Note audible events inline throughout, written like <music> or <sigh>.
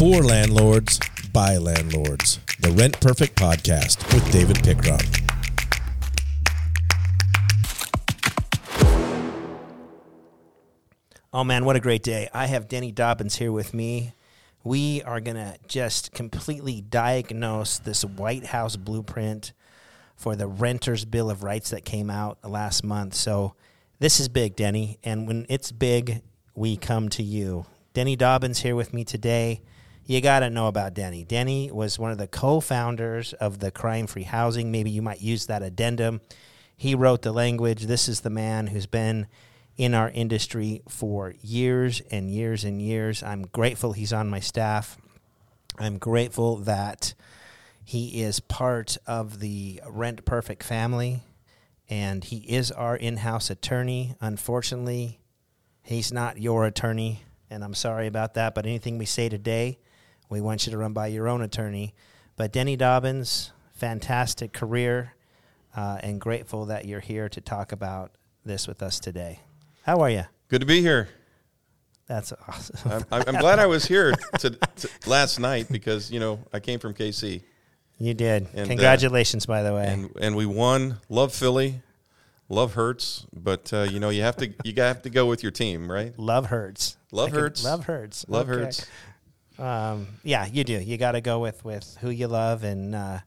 For landlords, by landlords. The Rent Perfect Podcast with David Pickron. Oh man, what a great day. I have Denny Dobbins here with me. We are going to just completely diagnose this White House blueprint for the Renters Bill of Rights that came out last month. So, this is big, Denny. And when it's big, we come to you. Denny Dobbins here with me today. You got to know about Denny. Denny was one of the co founders of the Crime Free Housing. Maybe you might use that addendum. He wrote the language. This is the man who's been in our industry for years and years and years. I'm grateful he's on my staff. I'm grateful that he is part of the Rent Perfect family and he is our in house attorney. Unfortunately, he's not your attorney, and I'm sorry about that. But anything we say today, we want you to run by your own attorney. But Denny Dobbins, fantastic career, uh, and grateful that you're here to talk about this with us today. How are you? Good to be here. That's awesome. I'm, I'm glad I was here <laughs> to, to last night because you know I came from KC. You did. And, uh, Congratulations, by the way. and and we won. Love Philly, love hurts, but uh, you know you have to you have to go with your team, right? love hurts. Love I hurts. Love hurts. Love Okay. hurts. Um, yeah, you do. You got to go with with who you love. And uh,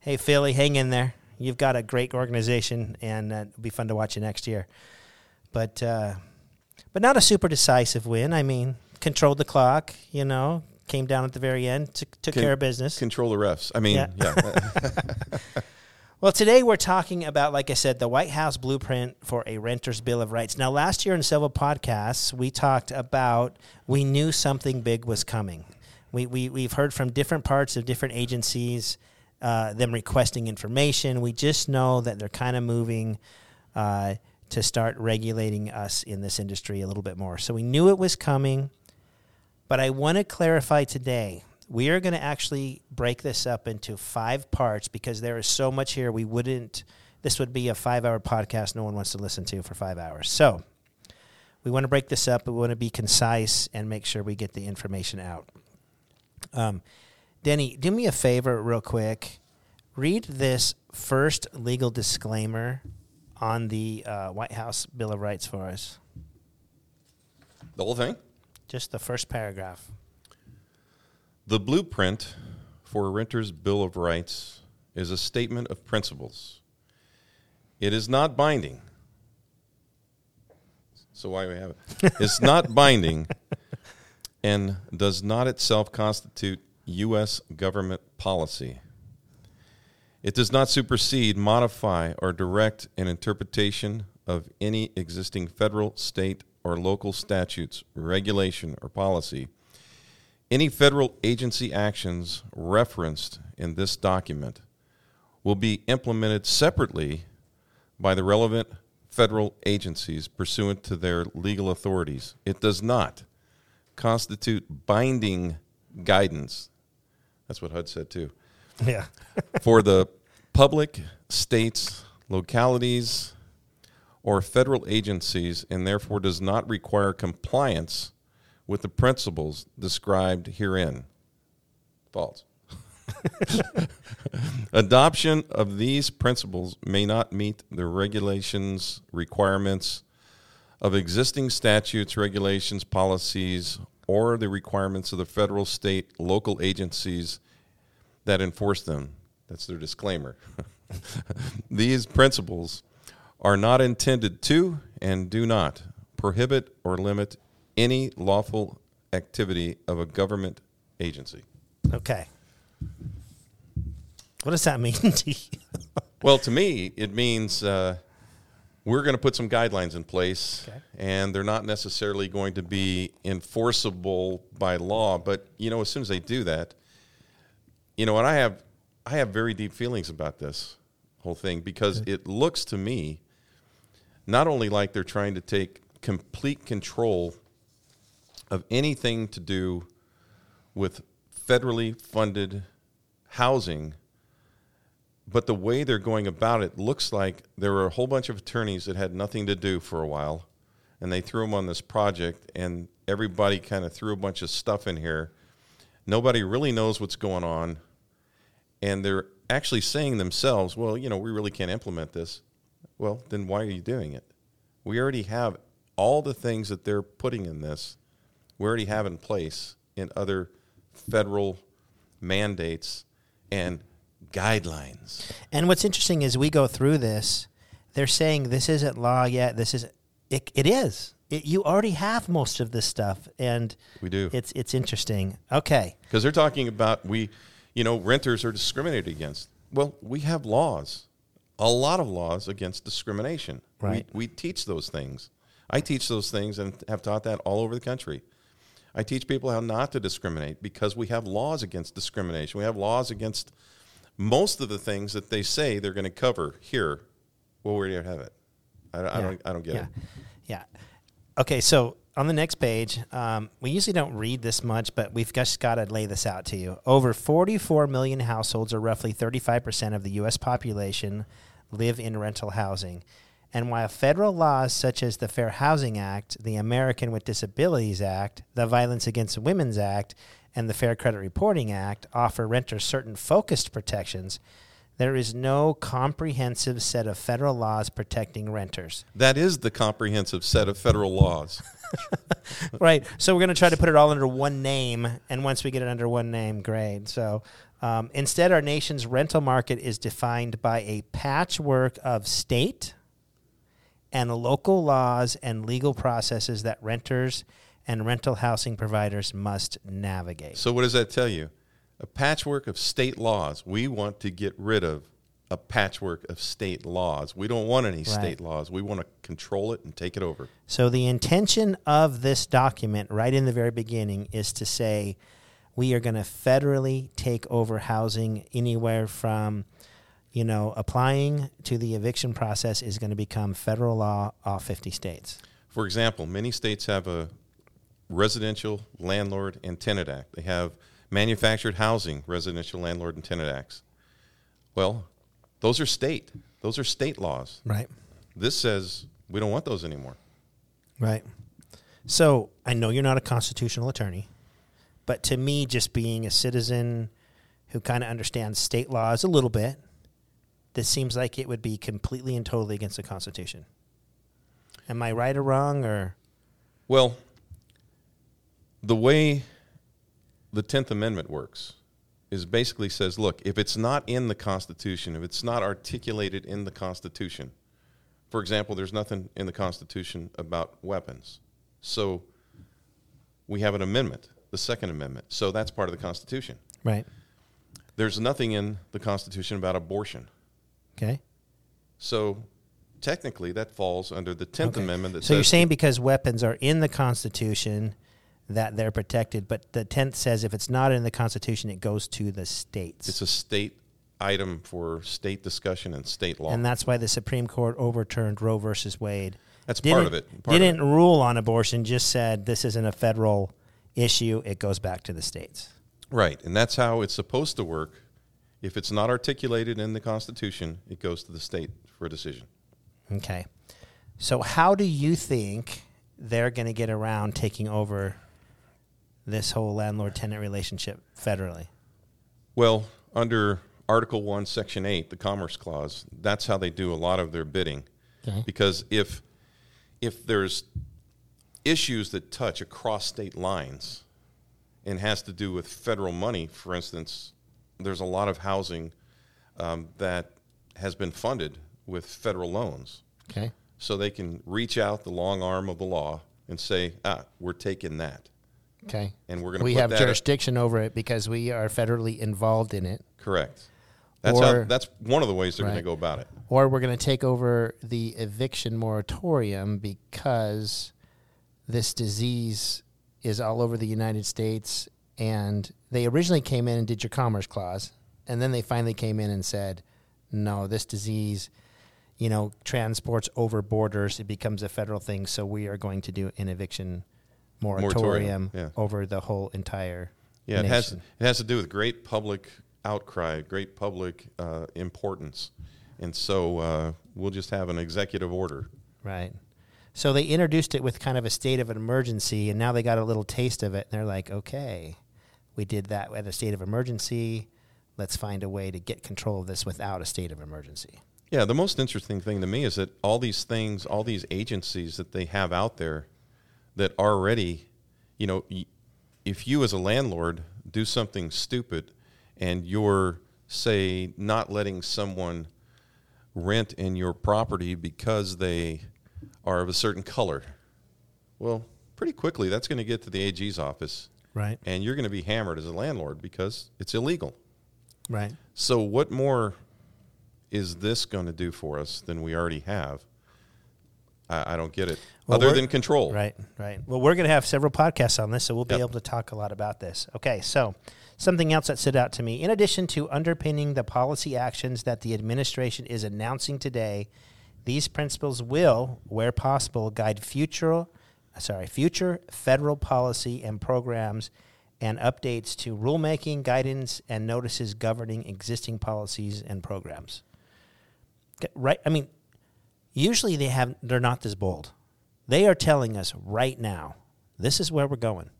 hey, Philly, hang in there. You've got a great organization, and uh, it'll be fun to watch you next year. But uh, but not a super decisive win. I mean, controlled the clock. You know, came down at the very end, took, took Con- care of business. Control the refs. I mean, Yeah. yeah. <laughs> <laughs> Well, today we're talking about, like I said, the White House blueprint for a renter's bill of rights. Now, last year in several podcasts, we talked about we knew something big was coming. We, we, we've heard from different parts of different agencies, uh, them requesting information. We just know that they're kind of moving uh, to start regulating us in this industry a little bit more. So we knew it was coming. But I want to clarify today. We are going to actually break this up into five parts because there is so much here. We wouldn't, this would be a five hour podcast no one wants to listen to for five hours. So we want to break this up. but We want to be concise and make sure we get the information out. Um, Denny, do me a favor, real quick. Read this first legal disclaimer on the uh, White House Bill of Rights for us. the whole thing. Just the first paragraph. The blueprint for a renter's bill of rights is a statement of principles. It is not binding. So why do we have it? <laughs> It's not binding and does not itself constitute U.S. government policy. It does not supersede, modify, or direct an interpretation of any existing federal, state, or local statutes, regulation, or policy. Any federal agency actions referenced in this document will be implemented separately by the relevant federal agencies pursuant to their legal authorities. It does not constitute binding guidance. That's what HUD said too. Yeah. <laughs> For the public, states, localities, or federal agencies, and therefore does not require compliance with the principles described herein. False. <laughs> Adoption of these principles may not meet the regulations, requirements of existing statutes, regulations, policies, or the requirements of the federal, state, local agencies that enforce them. That's their disclaimer. <laughs> These principles are not intended to and do not prohibit or limit any lawful activity of a government agency. Okay. What does that mean <laughs> to you? Well, to me, it means uh, we're going to put some guidelines in place, Okay. and they're not necessarily going to be enforceable by law. But you know, as soon as they do that, you know, and I have I have very deep feelings about this whole thing because it looks to me not only like they're trying to take complete control of anything to do with federally funded housing, but the way they're going about it looks like there were a whole bunch of attorneys that had nothing to do for a while, and they threw them on this project, and everybody kind of threw a bunch of stuff in here, Nobody really knows what's going on. And they're actually saying themselves, well, you know, we really can't implement this. Well, then why are you doing it? We already have all the things that they're putting in this, we already have in place in other federal mandates and guidelines. And what's interesting is we go through this, they're saying this isn't law yet. This is it, it is. It, you already have most of this stuff and We do. it's it's interesting. Okay. Because they're talking about we, you know, renters are discriminated against. Well, we have laws, a lot of laws against discrimination. Right. We, we teach those things. I teach those things and have taught that all over the country. I teach people how not to discriminate because we have laws against discrimination. We have laws against most of the things that they say they're going to cover here. Well, where do you have it? I, I don't. I don't get yeah. it. Yeah. Okay, so on the next page, um, we usually don't read this much, but we've just got to lay this out to you. Over 44 million households, or roughly 35% of the U.S. population, live in rental housing. And while federal laws such as the Fair Housing Act, the American with Disabilities Act, the Violence Against Women's Act, and the Fair Credit Reporting Act offer renters certain focused protections, there is no comprehensive set of federal laws protecting renters. That is the comprehensive set of federal laws. <laughs> right. So we're going to try to put it all under one name, and once we get it under one name, great. So um, instead, our nation's rental market is defined by a patchwork of state and local laws and legal processes that renters and rental housing providers must navigate. So what does that tell you? A patchwork of state laws. We want to get rid of a patchwork of state laws. We don't want any state laws. We want to control it and take it over. So the intention of this document, right in the very beginning, is to say we are going to federally take over housing anywhere from, you know, applying to the eviction process is going to become federal law all 50 states. For example, many states have a residential landlord and tenant act. They have manufactured housing residential landlord and tenant acts. Well, those are state. Those are state laws. Right. This says we don't want those anymore. Right. So I know you're not a constitutional attorney, but to me, just being a citizen who kind of understands state laws a little bit, this seems like it would be completely and totally against the Constitution. Am I right or wrong? Or Well, the way the 10th Amendment works is basically says, look, if it's not in the Constitution, if it's not articulated in the Constitution, for example, there's nothing in the Constitution about weapons. So we have an amendment, the Second Amendment. So that's part of the Constitution. right? There's nothing in the Constitution about abortion. Okay. So technically that falls under the 10th Okay. Amendment that So you're saying because weapons are in the Constitution that they're protected, but the tenth says if it's not in the Constitution, it goes to the states. it's a state item for state discussion and state law. and that's why the Supreme Court overturned Roe versus Wade. That's didn't, part of it. Part didn't it. rule on abortion, just said this isn't a federal issue. It goes back to the states. Right, and that's how it's supposed to work. If it's not articulated in the Constitution, it goes to the state for a decision. Okay. So, how do you think they're going to get around taking over this whole landlord tenant relationship federally? Well, under Article 1, Section 8, the Commerce Clause, that's how they do a lot of their bidding. Okay. Because if if there's issues that touch across state lines and has to do with federal money, for instance, there's a lot of housing um, that has been funded with federal loans. Okay. so they can reach out the long arm of the law and say, ah, we're taking that, Okay. and we're going to We put have that jurisdiction over it because we are federally involved in it. correct. That's how, that's one of the ways they're Right. going to go about it. or we're going to take over the eviction moratorium because this disease is all over the United States. And they originally came in and did your commerce clause. And then they finally came in and said, no, this disease, you know, transports over borders. It becomes a federal thing. So we are going to do an eviction moratorium, Moratorium, yeah. over the whole entire Yeah, it has it has to do with great public outcry, great public uh, importance, and so uh, we'll just have an executive order. Right. So they introduced it with kind of a state of an emergency, and now they got a little taste of it, and they're like, okay, We did that at a state of emergency. Let's find a way to get control of this without a state of emergency. Yeah, the most interesting thing to me is that all these things, all these agencies that they have out there that already, you know, if you as a landlord do something stupid and you're, say, not letting someone rent in your property because they are of a certain color, well, pretty quickly that's going to get to the AG's office Right. and you're going to be hammered as a landlord because it's illegal. Right. So, what more is this going to do for us than we already have? I, I don't get it. Well, Other than control, Right, right. Well, we're going to have several podcasts on this, so we'll be Yep. able to talk a lot about this. Okay, so something else that stood out to me in addition to underpinning the policy actions that the administration is announcing today, these principles will, where possible, guide future uh, sorry, future federal policy and programs and updates to rulemaking, guidance, and notices governing existing policies and programs. Right? I mean, usually they have they're not this bold. They are telling us right now, this is where we're going.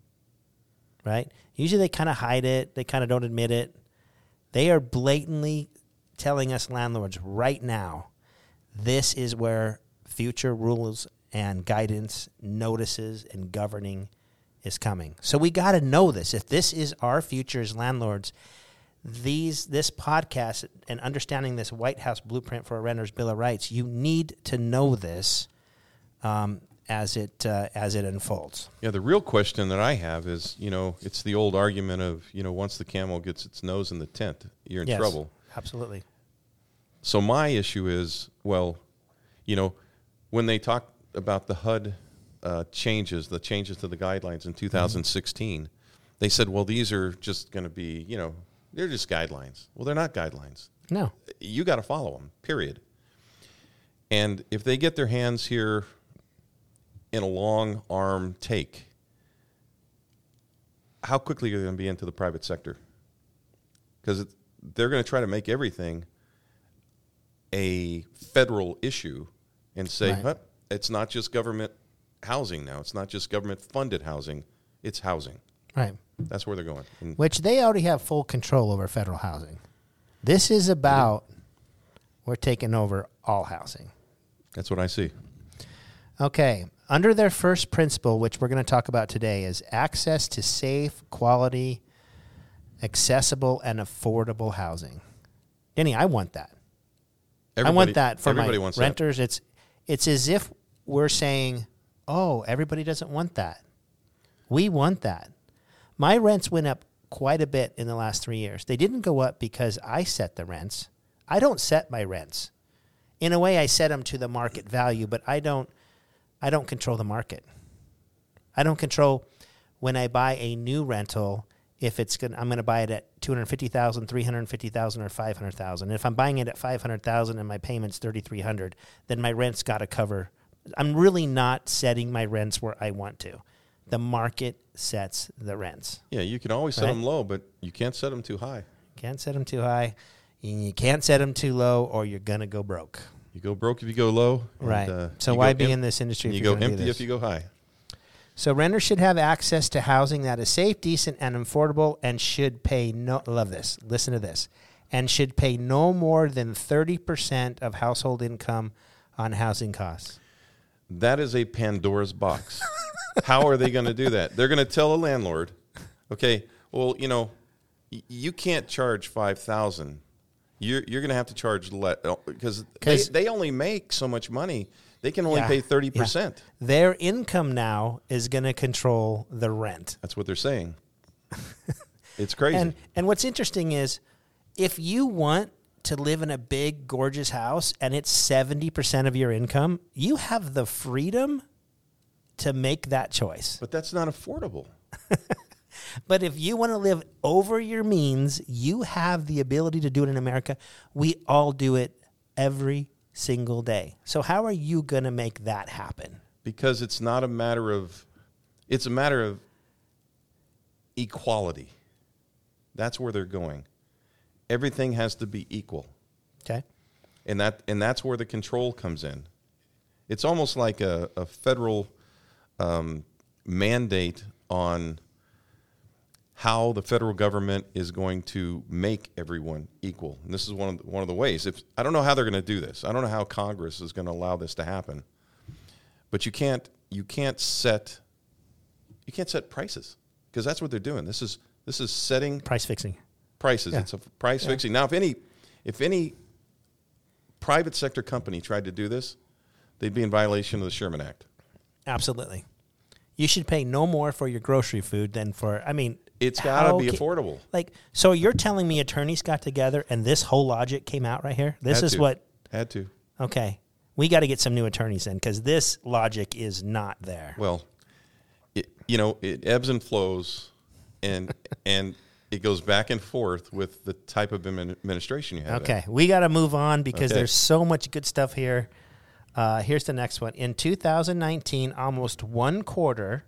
Right? Usually they kind of hide it, they kind of don't admit it. They are blatantly telling us landlords right now, this is where future rules and guidance, notices, and governing is coming. So we got to know this. If this is our future as landlords, these this podcast and understanding this White House blueprint for a renter's bill of rights, you need to know this um, as it uh, as it unfolds. Yeah, the real question that I have is, you know, it's the old argument of, you know, once the camel gets its nose in the tent, you're in Yes, trouble. Absolutely. So my issue is, well, you know, when they talk about the HUD uh, changes, the changes to the guidelines in 2016, they said, well, these are just going to be, you know, they're just guidelines. Well, they're not guidelines. No. You got to follow them. Period. And if they get their hands here in a long arm take, how quickly are they going to be into the private sector? Because they're going to try to make everything a federal issue and say, Right. "Huh, it's not just government housing now. It's not just government funded housing. It's housing. Right. That's where they're going. And Which they already have full control over federal housing. This is about we're taking over all housing. that's what I see. Okay. Under their first principle, which we're going to talk about today, is access to safe, quality, accessible, and affordable housing. Denny, I want that. I Everybody- want that for everybody my wants that. renters. It's it's as if we're saying, "Oh, everybody doesn't want that. We want that." My rents went up quite a bit in the last 3 years. They didn't go up because I set the rents. I don't set my rents. In a way I set them to the market value, but I don't I don't control the market. I don't control when I buy a new rental if it's going I'm going to buy it at 250,000, 350,000 or 500,000. If I'm buying it at 500,000 and my payment's 3300, then my rent's got to cover I'm really not setting my rents where I want to. The market sets the rents. Yeah, you can always set Right. them low, but you can't set them too high. Can't set them too high. and You can't set them too low or you're going to go broke. You go broke if you go low. and, Right. uh, so why be em- in this industry you go gonna empty if you go high. So renters should have access to housing that is safe, decent, and affordable, and should pay no. Love this. Listen to this, and should pay no more than thirty percent of household income on housing costs. That is a Pandora's box. <laughs> How are they going to do that? They're going to tell a landlord, okay, well, you know, you can't charge five thousand. You're you're going to have to charge le- uh, because they, 'Cause- they only make so much money. They can only Yeah, pay thirty percent. Their income now is going to control the rent. That's what they're saying. <laughs> it's crazy. And and what's interesting is, if you want to live in a big, gorgeous house and it's seventy percent of your income, you have the freedom to make that choice. but that's not affordable. <laughs> But if you want to live over your means, you have the ability to do it in America. We all do it every single day. So how are you going to make that happen? because it's not a matter of it's a matter of equality that's where they're going everything has to be equal Okay? and that and that's where the control comes in it's almost like a, a federal um, mandate on how the federal government is going to make everyone equal. And this is one of the, one of the ways. If I don't know how they're going to do this. I don't know how Congress is going to allow this to happen. But you can't you can't set you can't set prices because that's what they're doing. This is this is setting Price fixing. prices. Yeah. It's a price fixing. Now, if any if any private sector company tried to do this, they'd be in violation of the Sherman Act. Absolutely. You should pay no more for your grocery food than for. I mean, It's got to be ca- affordable. Like, so you're telling me attorneys got together and this whole logic came out right here? This Had is to. what. had to. Okay, we got to get some new attorneys in because this logic is not there. Well, it, you know, it ebbs and flows, and <laughs> and it goes back and forth with the type of administration you have. Okay, we got to move on because Okay. there's so much good stuff here. Uh, here's the next one. In 2019, almost one quarter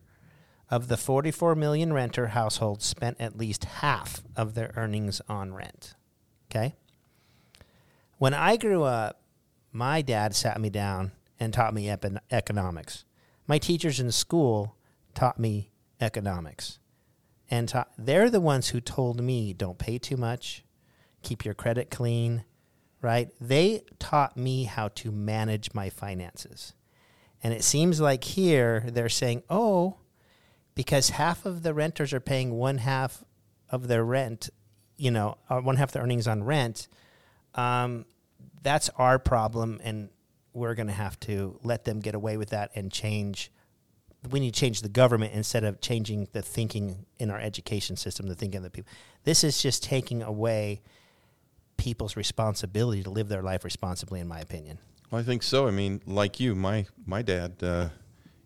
of the 44 million renter households spent at least half of their earnings on rent. Okay? When I grew up, my dad sat me down and taught me epon- economics. My teachers in school taught me economics. And ta- they're the ones who told me don't pay too much, keep your credit clean, right? They taught me how to manage my finances. And it seems like here they're saying, oh, because half of the renters are paying one half of their rent, you know, uh, one half the earnings on rent, um, that's our problem. And we're going to have to let them get away with that and change. We need to change the government instead of changing the thinking in our education system, the thinking of the people. This is just taking away people's responsibility to live their life responsibly, in my opinion. Well, I think so. I mean, like you, my my dad. Uh,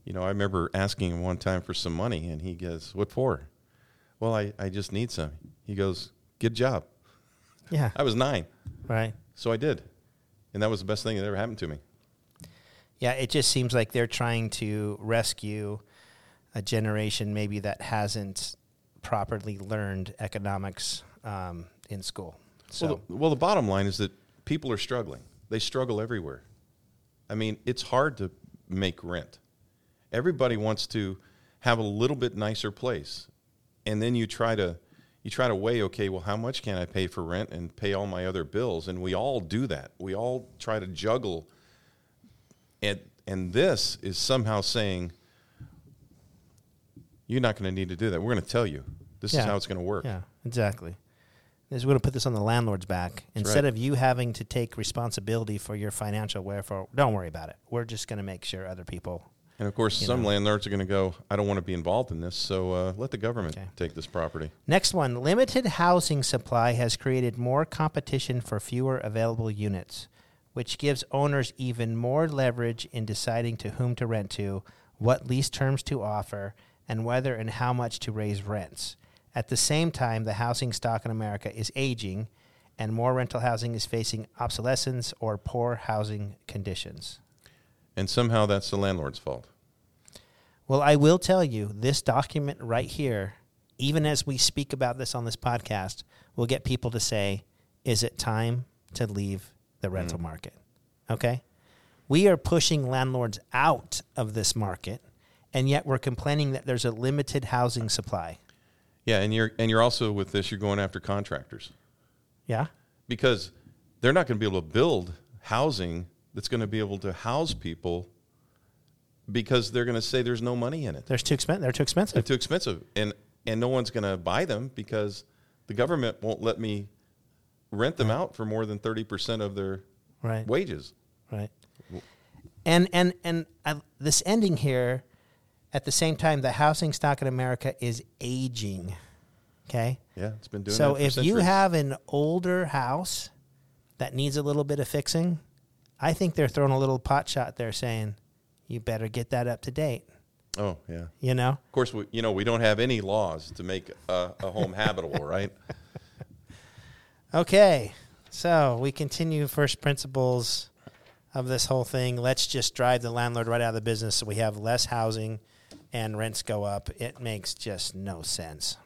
you know, I remember asking him one time for some money, and he goes, "What for?" Well, I, I just need some. He goes, "Good job." Yeah. <laughs> I was nine, Right. so I did, and that was the best thing that ever happened to me. Yeah, it just seems like they're trying to rescue a generation maybe that hasn't properly learned economics um, in school. So, Well, the, well, the bottom line is that people are struggling. They struggle everywhere. I mean, it's hard to make rent. Everybody wants to have a little bit nicer place, and then you try to you try to weigh, okay, well, how much can I pay for rent and pay all my other bills? And we all do that. We all try to juggle. And and this is somehow saying you're not going to need to do that. We're going to tell you. This Yeah. is how it's going to work. yeah, exactly. Is we're going to put this on the landlord's back instead right. of you having to take responsibility for your financial welfare. Don't worry about it. We're just going to make sure other people. And of course, some know. landlords are going to go, I don't want to be involved in this, so uh, let the government Okay. take this property. Next one limited housing supply has created more competition for fewer available units, which gives owners even more leverage in deciding to whom to rent to, what lease terms to offer, and whether and how much to raise rents. At the same time, the housing stock in America is aging, and more rental housing is facing obsolescence or poor housing conditions. And somehow that's the landlord's fault. Well, I will tell you this document right here, even as we speak about this on this podcast, will get people to say, is it time to leave the mm. rental market? Okay? We are pushing landlords out of this market, and yet we're complaining that there's a limited housing supply. Yeah, and you're and you're also with this, you're going after contractors Yeah? because they're not going to be able to build housing that's going to be able to house people because they're going to say there's no money in it. There's too expen- they're too expensive. They're expensive. too expensive, and and no one's going to buy them because the government won't let me rent them out for more than thirty percent of their Right. wages. Right. And and and uh, this ending here, at the same time, the housing stock in America is aging. Okay. Yeah, it's been doing so that for if you have an older house that needs a little bit of fixing, I think they're throwing a little pot shot there, saying, "You better get that up to date." oh yeah. You know. Of course, we, you know we don't have any laws to make a, a home habitable, right? <laughs> Okay. So we continue first principles of this whole thing. Let's just drive the landlord right out of the business so we have less housing and rents go up. It makes just no sense.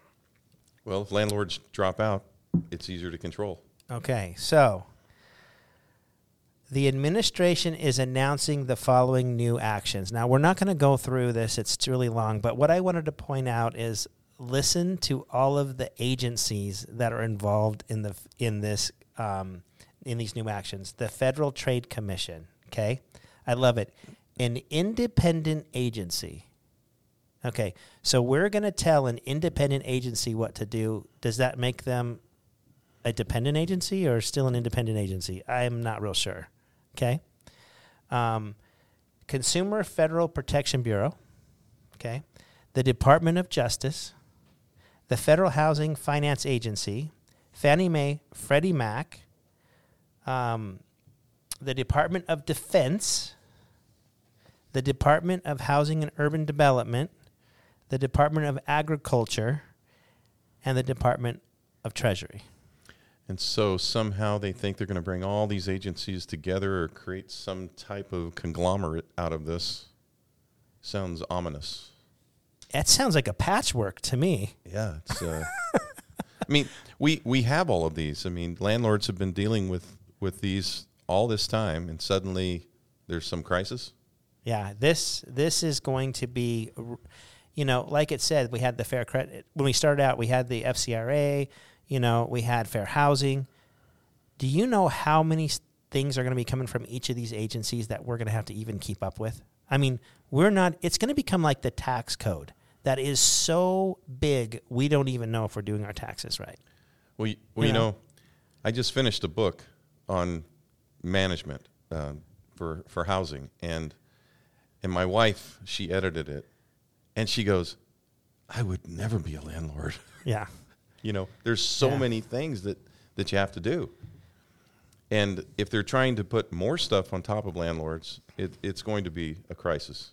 Well, if landlords drop out, it's easier to control. Okay. So the administration is announcing the following new actions. Now, we're not going to go through this, it's really long, but what I wanted to point out is listen to all of the agencies that are involved in the in this um, in these new actions. The Federal Trade Commission. Okay, I love it. An independent agency. Okay, so we're going to tell an independent agency what to do. Does that make them a dependent agency or still an independent agency? I'm not real sure. Okay. Um, Consumer Federal Protection Bureau. Okay. The Department of Justice, the Federal Housing Finance Agency, Fannie Mae, Freddie Mac, um, the Department of Defense, the Department of Housing and Urban Development, the Department of Agriculture, and the Department of Treasury. And so somehow they think they're going to bring all these agencies together or create some type of conglomerate out of this. Sounds ominous. That sounds like a patchwork to me. Yeah, it's. Uh, I mean, we we have all of these. I mean, landlords have been dealing with with these all this time, and suddenly there's some crisis. Yeah, this this is going to be, you know, like it said, we had the fair credit when we started out. We had the FCRA, you know, we had fair housing. Do you know how many things are going to be coming from each of these agencies that we're going to have to even keep up with? I mean, we're not. It's going to become like the tax code that is so big we don't even know if we're doing our taxes right. Well, you, well, you know, I just finished a book on management uh, for for housing, and and my wife she edited it, and she goes, "I would never be a landlord." <laughs> Yeah, you know, there's so Yeah. many things that that you have to do, and if they're trying to put more stuff on top of landlords, it, it's going to be a crisis.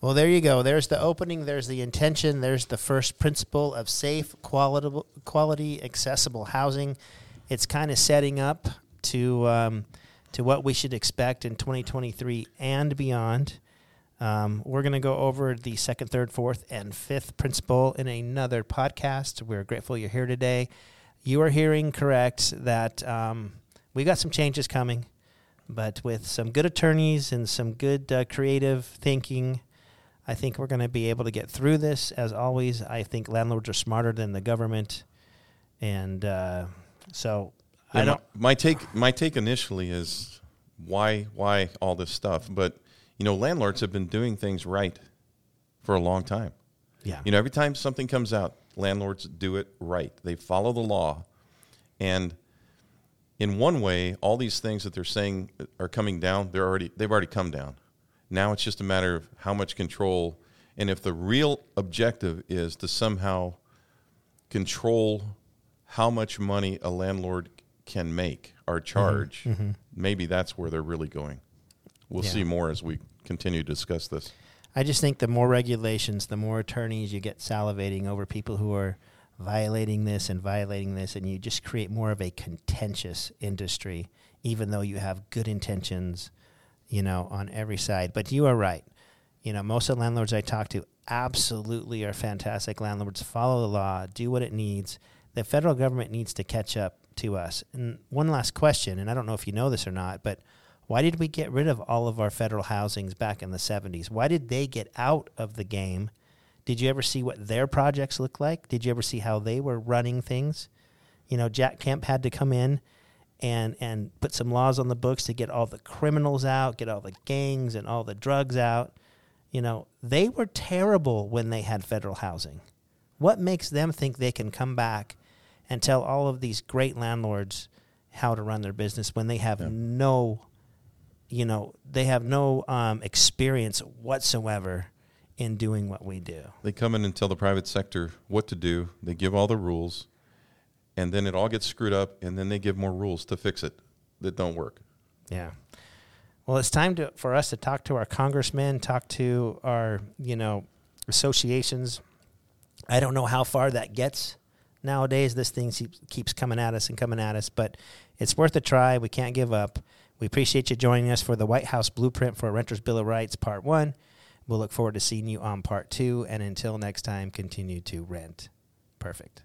Well, there you go. There's the opening. There's the intention. There's the first principle of safe, quality, quality accessible housing. It's kind of setting up to um, to what we should expect in 2023 and beyond. Um, we're going to go over the second, third, fourth, and fifth principle in another podcast. We're grateful you're here today. You are hearing correct that um, we got some changes coming, but with some good attorneys and some good uh, creative thinking, I think we're going to be able to get through this. As always, I think landlords are smarter than the government, and uh, so I don't. My, my take my take initially is why why all this stuff, but you know, landlords have been doing things right for a long time. Yeah, You know, every time something comes out, landlords do it right. They follow the law. And in one way, all these things that they're saying are coming down, they're already they've already come down. Now it's just a matter of how much control and if the real objective is to somehow control how much money a landlord can make or charge, mm-hmm. Mm-hmm. maybe that's where they're really going. We'll Yeah. see more as we continue to discuss this. I just think the more regulations, the more attorneys you get salivating over people who are violating this and violating this, and you just create more of a contentious industry, even though you have good intentions, you know, on every side. But you are right. You know, most of the landlords I talk to absolutely are fantastic landlords, follow the law, do what it needs. The federal government needs to catch up to us. And one last question, and I don't know if you know this or not, but why did we get rid of all of our federal housings back in the 70s? Why did they get out of the game? Did you ever see what their projects look like? Did you ever see how they were running things? You know, Jack Kemp had to come in and and put some laws on the books to get all the criminals out, get all the gangs and all the drugs out. You know, they were terrible when they had federal housing. What makes them think they can come back and tell all of these great landlords how to run their business when they have Yeah. no you know, they have no um, experience whatsoever in doing what we do. They come in and tell the private sector what to do. They give all the rules, and then it all gets screwed up, and then they give more rules to fix it that don't work. Yeah. Well, it's time to for us to talk to our congressmen, talk to our you know associations. I don't know how far that gets nowadays. This thing keeps- keeps coming at us and coming at us, but it's worth a try. We can't give up. We appreciate you joining us for the White House Blueprint for a Renter's Bill of Rights, Part One. We'll look forward to seeing you on Part Two. And until next time, continue to rent. Perfect.